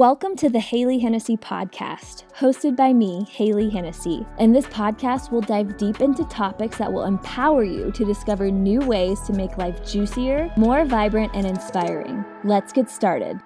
Welcome to the Hailey Hennessy podcast, hosted by me, Hailey Hennessy. In this podcast, we'll dive deep into topics that will empower you to discover new ways to make life juicier, more vibrant, and inspiring. Let's get started.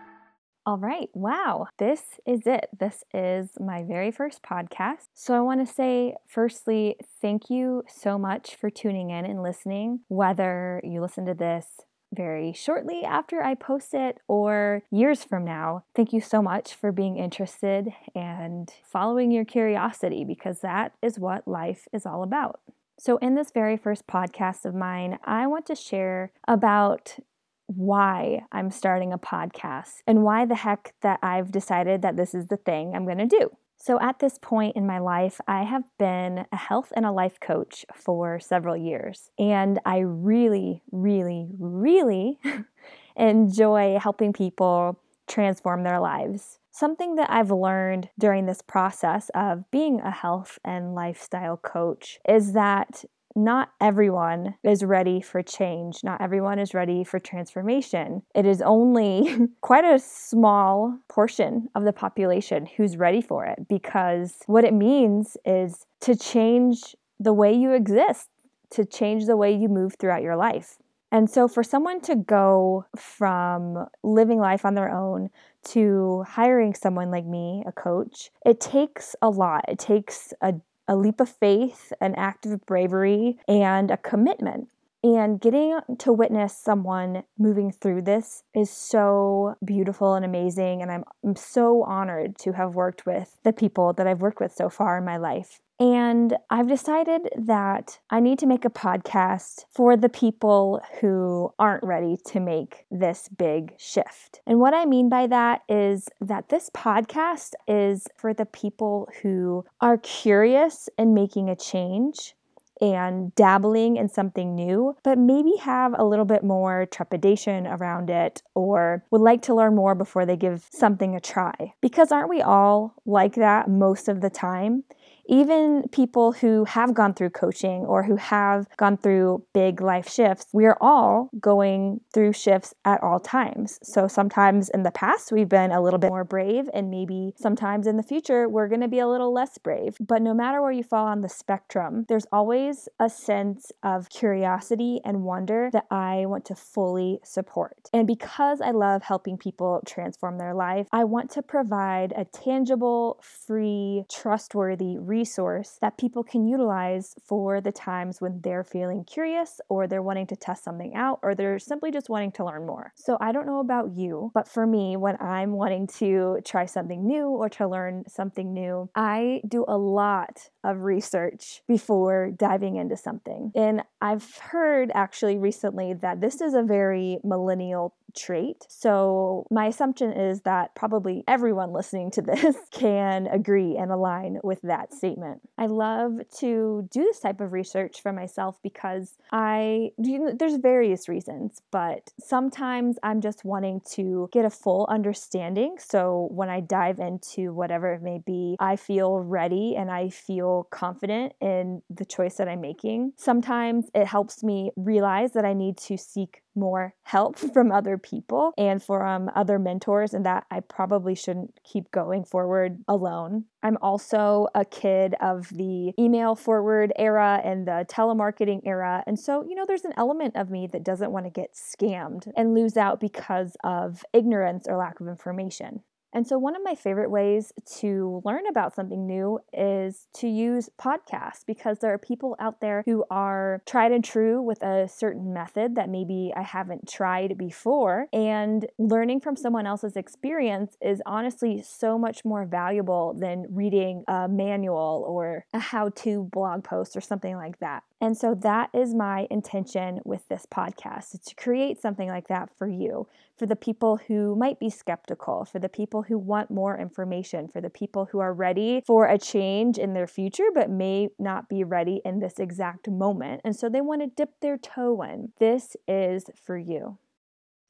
All right, wow, this is it. This is my very first podcast. So I want to say, firstly, thank you so much for tuning in and listening. Whether you listen to this very shortly after I post it or years from now. Thank you so much for being interested and following your curiosity because that is what life is all about. So, in this very first podcast of mine, I want to share about why I'm starting a podcast and why the heck that I've decided that this is the thing I'm going to do. So, at this point in my life, I have been a health and a life coach for several years. And I really, really, really enjoy helping people transform their lives. Something that I've learned during this process of being a health and lifestyle coach is that not everyone is ready for change. Not everyone is ready for transformation. It is only quite a small portion of the population who's ready for it because what it means is to change the way you exist, to change the way you move throughout your life. And so, for someone to go from living life on their own to hiring someone like me, a coach, it takes a lot. It takes a a leap of faith, an act of bravery, and a commitment. And getting to witness someone moving through this is so beautiful and amazing. And I'm, I'm so honored to have worked with the people that I've worked with so far in my life. And I've decided that I need to make a podcast for the people who aren't ready to make this big shift. And what I mean by that is that this podcast is for the people who are curious in making a change and dabbling in something new, but maybe have a little bit more trepidation around it or would like to learn more before they give something a try. Because aren't we all like that most of the time? Even people who have gone through coaching or who have gone through big life shifts, we are all going through shifts at all times. So sometimes in the past, we've been a little bit more brave, and maybe sometimes in the future, we're going to be a little less brave. But no matter where you fall on the spectrum, there's always a sense of curiosity and wonder that I want to fully support. And because I love helping people transform their life, I want to provide a tangible, free, trustworthy, resource that people can utilize for the times when they're feeling curious or they're wanting to test something out or they're simply just wanting to learn more. So I don't know about you, but for me, when I'm wanting to try something new or to learn something new, I do a lot of research before diving into something. And I've heard actually recently that this is a very millennial trait. So, my assumption is that probably everyone listening to this can agree and align with that statement. I love to do this type of research for myself because I, you know, there's various reasons, but sometimes I'm just wanting to get a full understanding. So, when I dive into whatever it may be, I feel ready and I feel confident in the choice that I'm making. Sometimes it helps me realize that I need to seek more help from other people and from other mentors, and that I probably shouldn't keep going forward alone. I'm also a kid of the email forward era and the telemarketing era. And so, you know, there's an element of me that doesn't want to get scammed and lose out because of ignorance or lack of information. And so, one of my favorite ways to learn about something new is to use podcasts because there are people out there who are tried and true with a certain method that maybe I haven't tried before. And learning from someone else's experience is honestly so much more valuable than reading a manual or a how to blog post or something like that. And so that is my intention with this podcast to create something like that for you, for the people who might be skeptical, for the people who want more information, for the people who are ready for a change in their future but may not be ready in this exact moment. And so they want to dip their toe in. This is for you.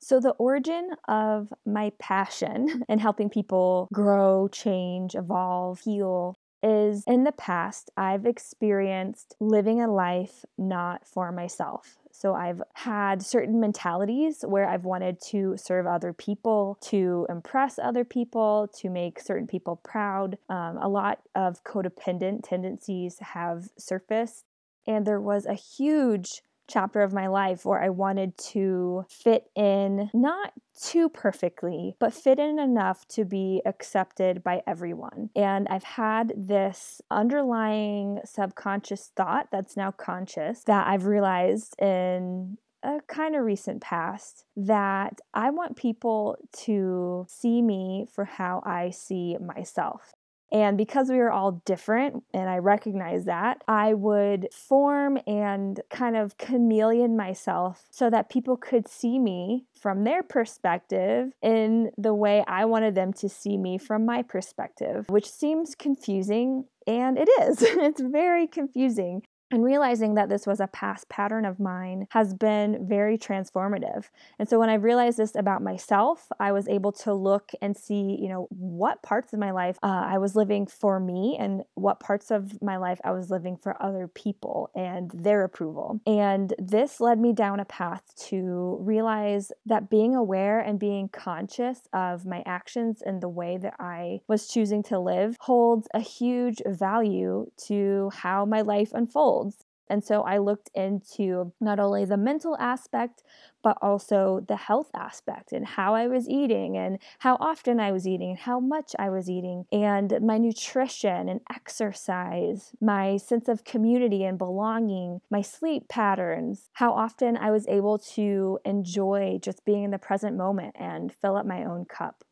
So, the origin of my passion in helping people grow, change, evolve, heal is in the past, I've experienced living a life not for myself. So I've had certain mentalities where I've wanted to serve other people, to impress other people, to make certain people proud. Um, a lot of codependent tendencies have surfaced. And there was a huge chapter of my life where I wanted to fit in, not too perfectly, but fit in enough to be accepted by everyone. And I've had this underlying subconscious thought that's now conscious that I've realized in a kind of recent past that I want people to see me for how I see myself. And because we are all different, and I recognize that, I would form and kind of chameleon myself so that people could see me from their perspective in the way I wanted them to see me from my perspective, which seems confusing. And it is. it's very confusing. And realizing that this was a past pattern of mine has been very transformative. And so when I realized this about myself, I was able to look and see, you know, what parts of my life uh, I was living for me and what parts of my life I was living for other people and their approval. And this led me down a path to realize that being aware and being conscious of my actions and the way that I was choosing to live holds a huge value to how my life unfolds and so I looked into not only the mental aspect, but also the health aspect and how I was eating and how often I was eating and how much I was eating, and my nutrition and exercise, my sense of community and belonging, my sleep patterns, how often I was able to enjoy just being in the present moment and fill up my own cup.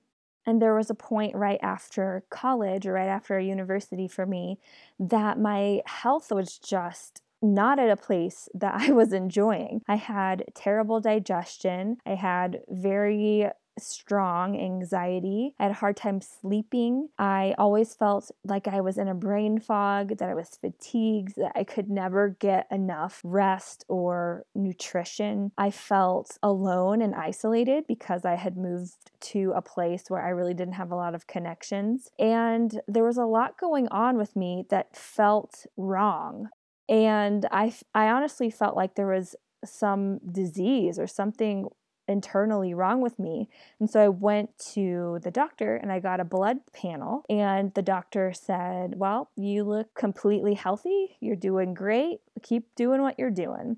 And there was a point right after college or right after university for me that my health was just not at a place that I was enjoying. I had terrible digestion. I had very strong anxiety. I had a hard time sleeping. I always felt like I was in a brain fog, that I was fatigued, that I could never get enough rest or nutrition. I felt alone and isolated because I had moved to a place where I really didn't have a lot of connections. And there was a lot going on with me that felt wrong. And I, I honestly felt like there was some disease or something internally wrong with me. And so I went to the doctor and I got a blood panel. And the doctor said, Well, you look completely healthy. You're doing great. Keep doing what you're doing.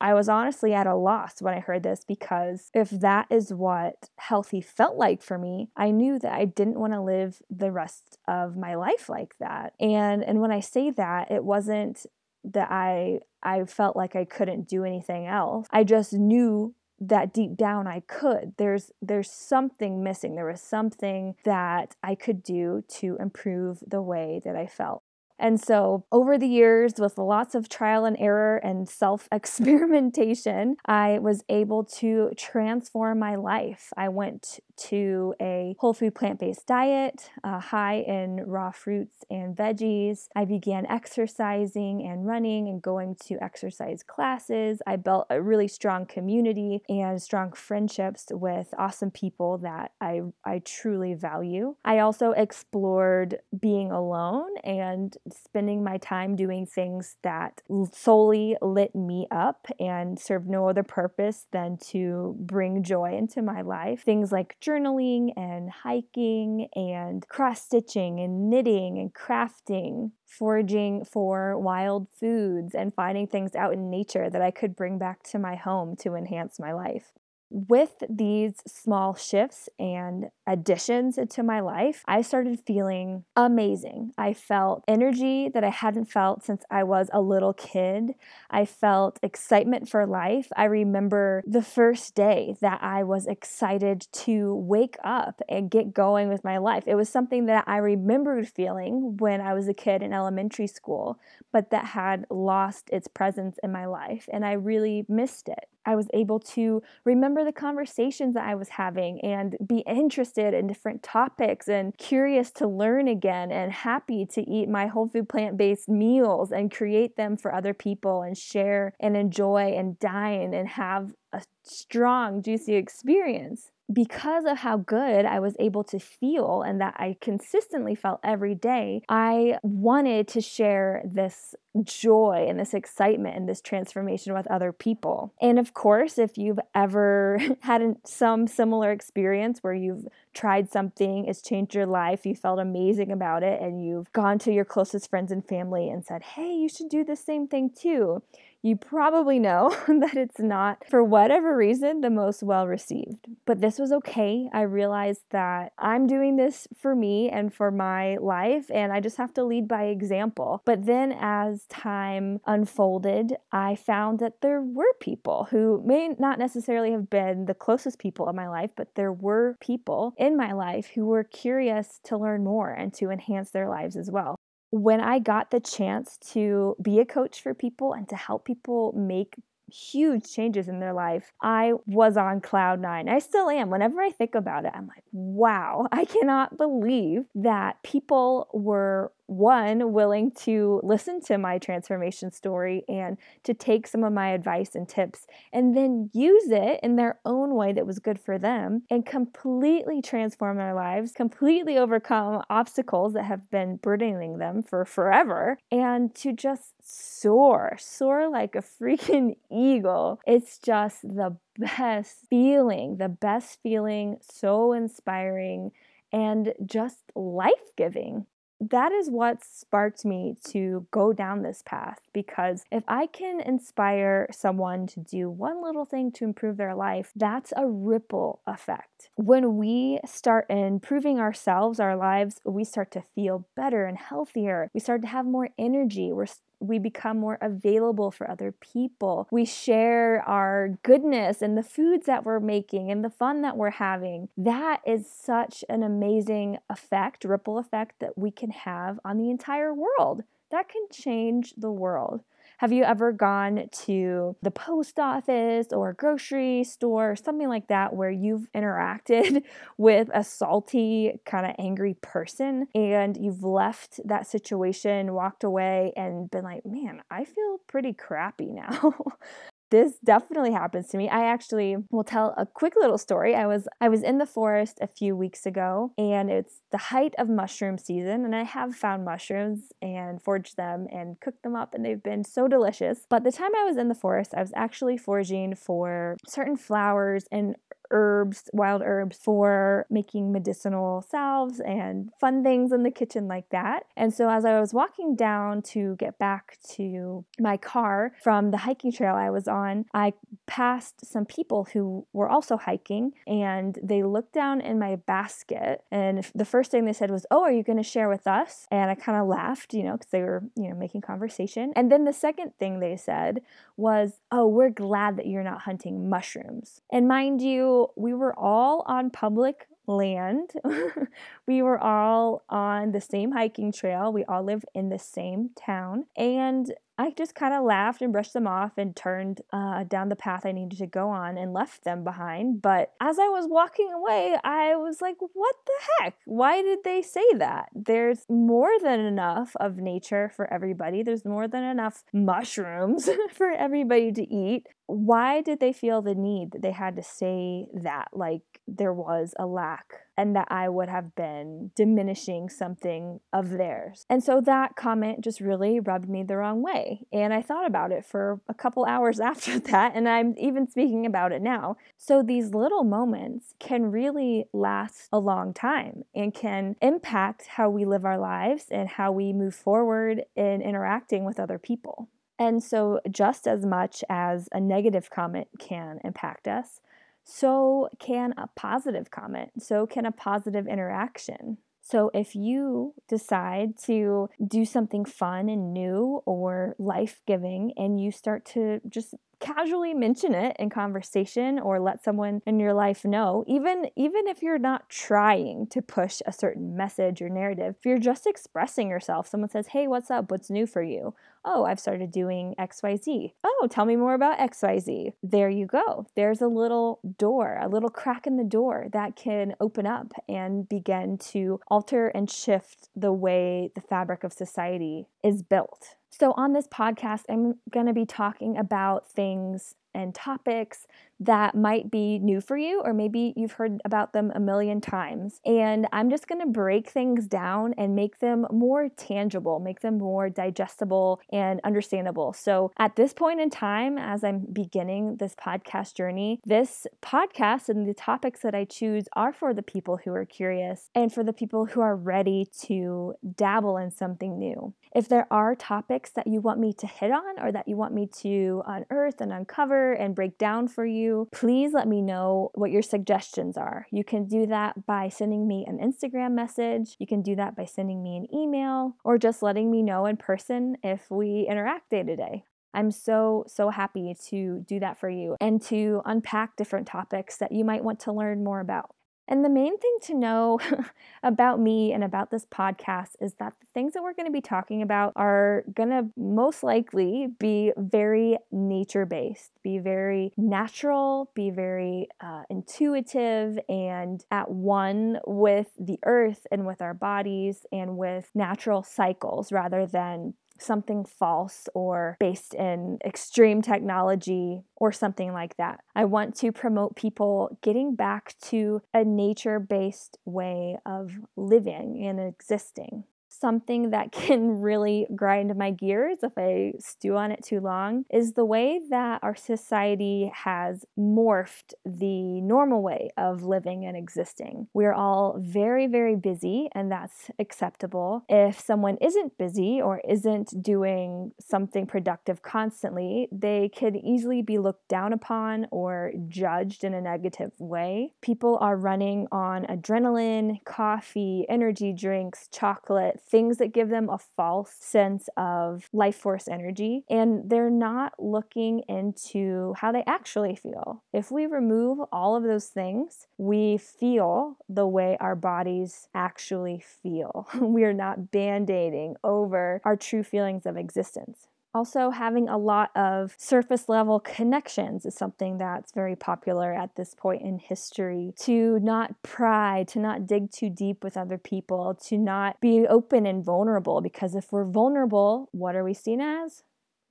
I was honestly at a loss when I heard this because if that is what healthy felt like for me, I knew that I didn't want to live the rest of my life like that. And and when I say that, it wasn't that I I felt like I couldn't do anything else. I just knew that deep down I could. There's there's something missing. There was something that I could do to improve the way that I felt. And so, over the years, with lots of trial and error and self experimentation, I was able to transform my life. I went to a whole food plant based diet, uh, high in raw fruits and veggies. I began exercising and running and going to exercise classes. I built a really strong community and strong friendships with awesome people that I, I truly value. I also explored being alone and spending my time doing things that solely lit me up and served no other purpose than to bring joy into my life. Things like journaling and hiking and cross stitching and knitting and crafting, foraging for wild foods and finding things out in nature that I could bring back to my home to enhance my life with these small shifts and additions into my life, I started feeling amazing. I felt energy that I hadn't felt since I was a little kid. I felt excitement for life. I remember the first day that I was excited to wake up and get going with my life. It was something that I remembered feeling when I was a kid in elementary school, but that had lost its presence in my life, and I really missed it. I was able to remember the conversations that I was having and be interested in different topics and curious to learn again and happy to eat my whole food plant based meals and create them for other people and share and enjoy and dine and have a strong, juicy experience. Because of how good I was able to feel and that I consistently felt every day, I wanted to share this joy and this excitement and this transformation with other people. And of course, if you've ever had some similar experience where you've tried something, it's changed your life, you felt amazing about it, and you've gone to your closest friends and family and said, Hey, you should do the same thing too you probably know that it's not, for whatever reason, the most well received. But this was okay. I realized that I'm doing this for me and for my life, and I just have to lead by example. But then as time unfolded, I found that there were people who may not necessarily have been the closest people in my life, but there were people in my life who were curious to learn more and to enhance their lives as well when I got the chance to be a coach for people and to help people make huge changes in their life, I was on cloud nine. I still am. Whenever I think about it, I'm like, wow, I cannot believe that people were one, willing to listen to my transformation story and to take some of my advice and tips and then use it in their own way that was good for them and completely transform their lives, completely overcome obstacles that have been burdening them for forever, and to just soar, soar like a freaking eagle. It's just the best feeling, the best feeling, so inspiring and just life giving that is what sparked me to go down this path because if I can inspire someone to do one little thing to improve their life, that's a ripple effect. When we start improving ourselves, our lives, we start to feel better and healthier. We start to have more energy. We're we become more available for other people. We share our goodness and the foods that we're making and the fun that we're having. That is such an amazing effect, ripple effect that we can have on the entire world. That can change the world. Have you ever gone to the post office or grocery store or something like that where you've interacted with a salty, kind of angry person and you've left that situation, walked away, and been like, man, I feel pretty crappy now? this definitely happens to me. I actually will tell a quick little story. I was I was in the forest a few weeks ago and it's the height of mushroom season and I have found mushrooms and foraged them and cooked them up and they've been so delicious. But the time I was in the forest, I was actually foraging for certain flowers and herbs, wild herbs for making medicinal salves and fun things in the kitchen like that. And so as I was walking down to get back to my car from the hiking trail I was on, I passed some people who were also hiking and they looked down in my basket and the first thing they said was, "Oh, are you going to share with us?" And I kind of laughed, you know, cuz they were, you know, making conversation. And then the second thing they said was, "Oh, we're glad that you're not hunting mushrooms." And mind you, we were all on public land. we were all on the same hiking trail. We all live in the same town. And I just kind of laughed and brushed them off and turned uh, down the path I needed to go on and left them behind. But as I was walking away, I was like, what the heck? Why did they say that? There's more than enough of nature for everybody, there's more than enough mushrooms for everybody to eat. Why did they feel the need that they had to say that? Like there was a lack and that I would have been diminishing something of theirs. And so that comment just really rubbed me the wrong way. And I thought about it for a couple hours after that, and I'm even speaking about it now. So these little moments can really last a long time and can impact how we live our lives and how we move forward in interacting with other people. And so, just as much as a negative comment can impact us, so can a positive comment, so can a positive interaction. So, if you decide to do something fun and new or life giving, and you start to just casually mention it in conversation or let someone in your life know even even if you're not trying to push a certain message or narrative if you're just expressing yourself someone says hey what's up? What's new for you? Oh i've started doing xyz oh tell me more about xyz there you go. There's a little door a little crack in the door that can open up and begin to alter and shift the way the fabric of society is built so, on this podcast, I'm going to be talking about things and topics that might be new for you, or maybe you've heard about them a million times. And I'm just going to break things down and make them more tangible, make them more digestible and understandable. So at this point in time, as I'm beginning this podcast journey, this podcast and the topics that I choose are for the people who are curious and for the people who are ready to dabble in something new. If there are topics that you want me to hit on or that you want me to unearth and uncover and break down for you, please let me know what your suggestions are. You can do that by sending me an Instagram message, you can do that by sending me an email, or just letting me know in person if we interact day to day. I'm so, so happy to do that for you and to unpack different topics that you might want to learn more about. And the main thing to know about me and about this podcast is that the things that we're going to be talking about are going to most likely be very nature based, be very natural, be very uh, intuitive, and at one with the earth and with our bodies and with natural cycles rather than something false or based in extreme technology or something like that. I want to promote people getting back to a nature based way of living and existing something that can really grind my gears if I stew on it too long is the way that our society has morphed the normal way of living and existing. We're all very, very busy, and that's acceptable. If someone isn't busy or isn't doing something productive constantly, they could easily be looked down upon or judged in a negative way. People are running on adrenaline, coffee, energy drinks, chocolate, things that give them a false sense of life force energy, and they're not looking into how they actually feel. If we remove all of those things, we feel the way our bodies actually feel. we are not band aiding over our true feelings of existence. Also, having a lot of surface level connections is something that's very popular at this point in history. To not pry, to not dig too deep with other people, to not be open and vulnerable, because if we're vulnerable, what are we seen as?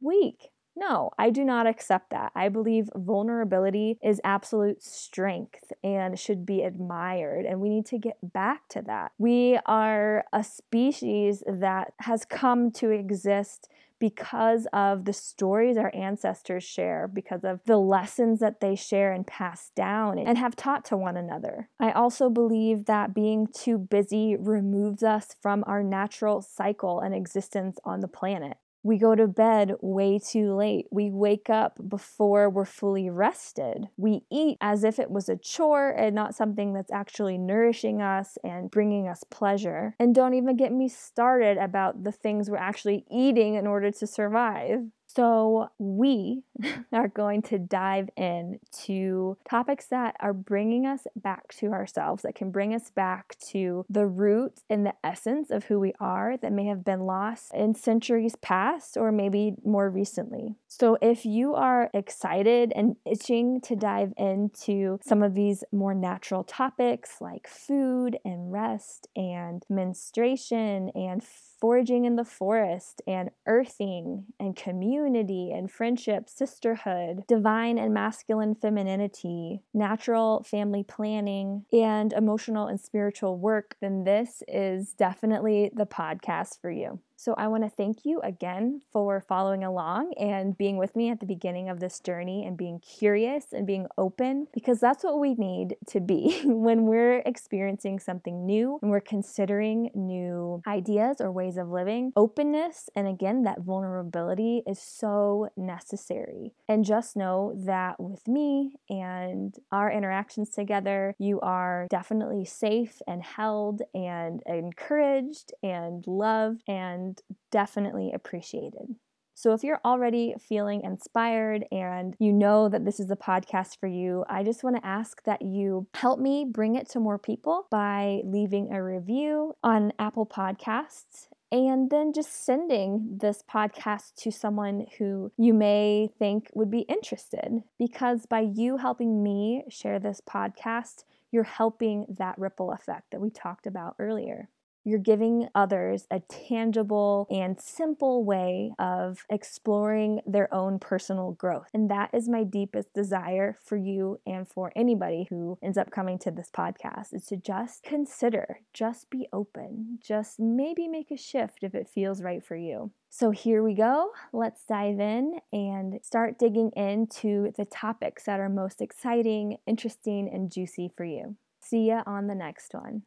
Weak. No, I do not accept that. I believe vulnerability is absolute strength and should be admired, and we need to get back to that. We are a species that has come to exist because of the stories our ancestors share, because of the lessons that they share and pass down and have taught to one another. I also believe that being too busy removes us from our natural cycle and existence on the planet. We go to bed way too late. We wake up before we're fully rested. We eat as if it was a chore and not something that's actually nourishing us and bringing us pleasure. And don't even get me started about the things we're actually eating in order to survive. So, we are going to dive in to topics that are bringing us back to ourselves, that can bring us back to the root and the essence of who we are that may have been lost in centuries past or maybe more recently. So, if you are excited and itching to dive into some of these more natural topics like food and rest and menstruation and foraging in the forest and earthing and community and friendship, sisterhood, divine and masculine femininity, natural family planning, and emotional and spiritual work, then this is definitely the podcast for you. So I want to thank you again for following along and being with me at the beginning of this journey and being curious and being open because that's what we need to be when we're experiencing something new and we're considering new ideas or ways of living. Openness and again, that vulnerability is so necessary. And just know that with me and our interactions together, you are definitely safe and held and encouraged and loved and definitely appreciated. So, if you're already feeling inspired and you know that this is a podcast for you, I just want to ask that you help me bring it to more people by leaving a review on Apple Podcasts and then just sending this podcast to someone who you may think would be interested. Because by you helping me share this podcast, you're helping that ripple effect that we talked about earlier. You're giving others a tangible and simple way of exploring their own personal growth. And that is my deepest desire for you and for anybody who ends up coming to this podcast is to just consider, just be open, just maybe make a shift if it feels right for you. So here we go. Let's dive in and start digging into the topics that are most exciting, interesting, and juicy for you. See ya on the next one.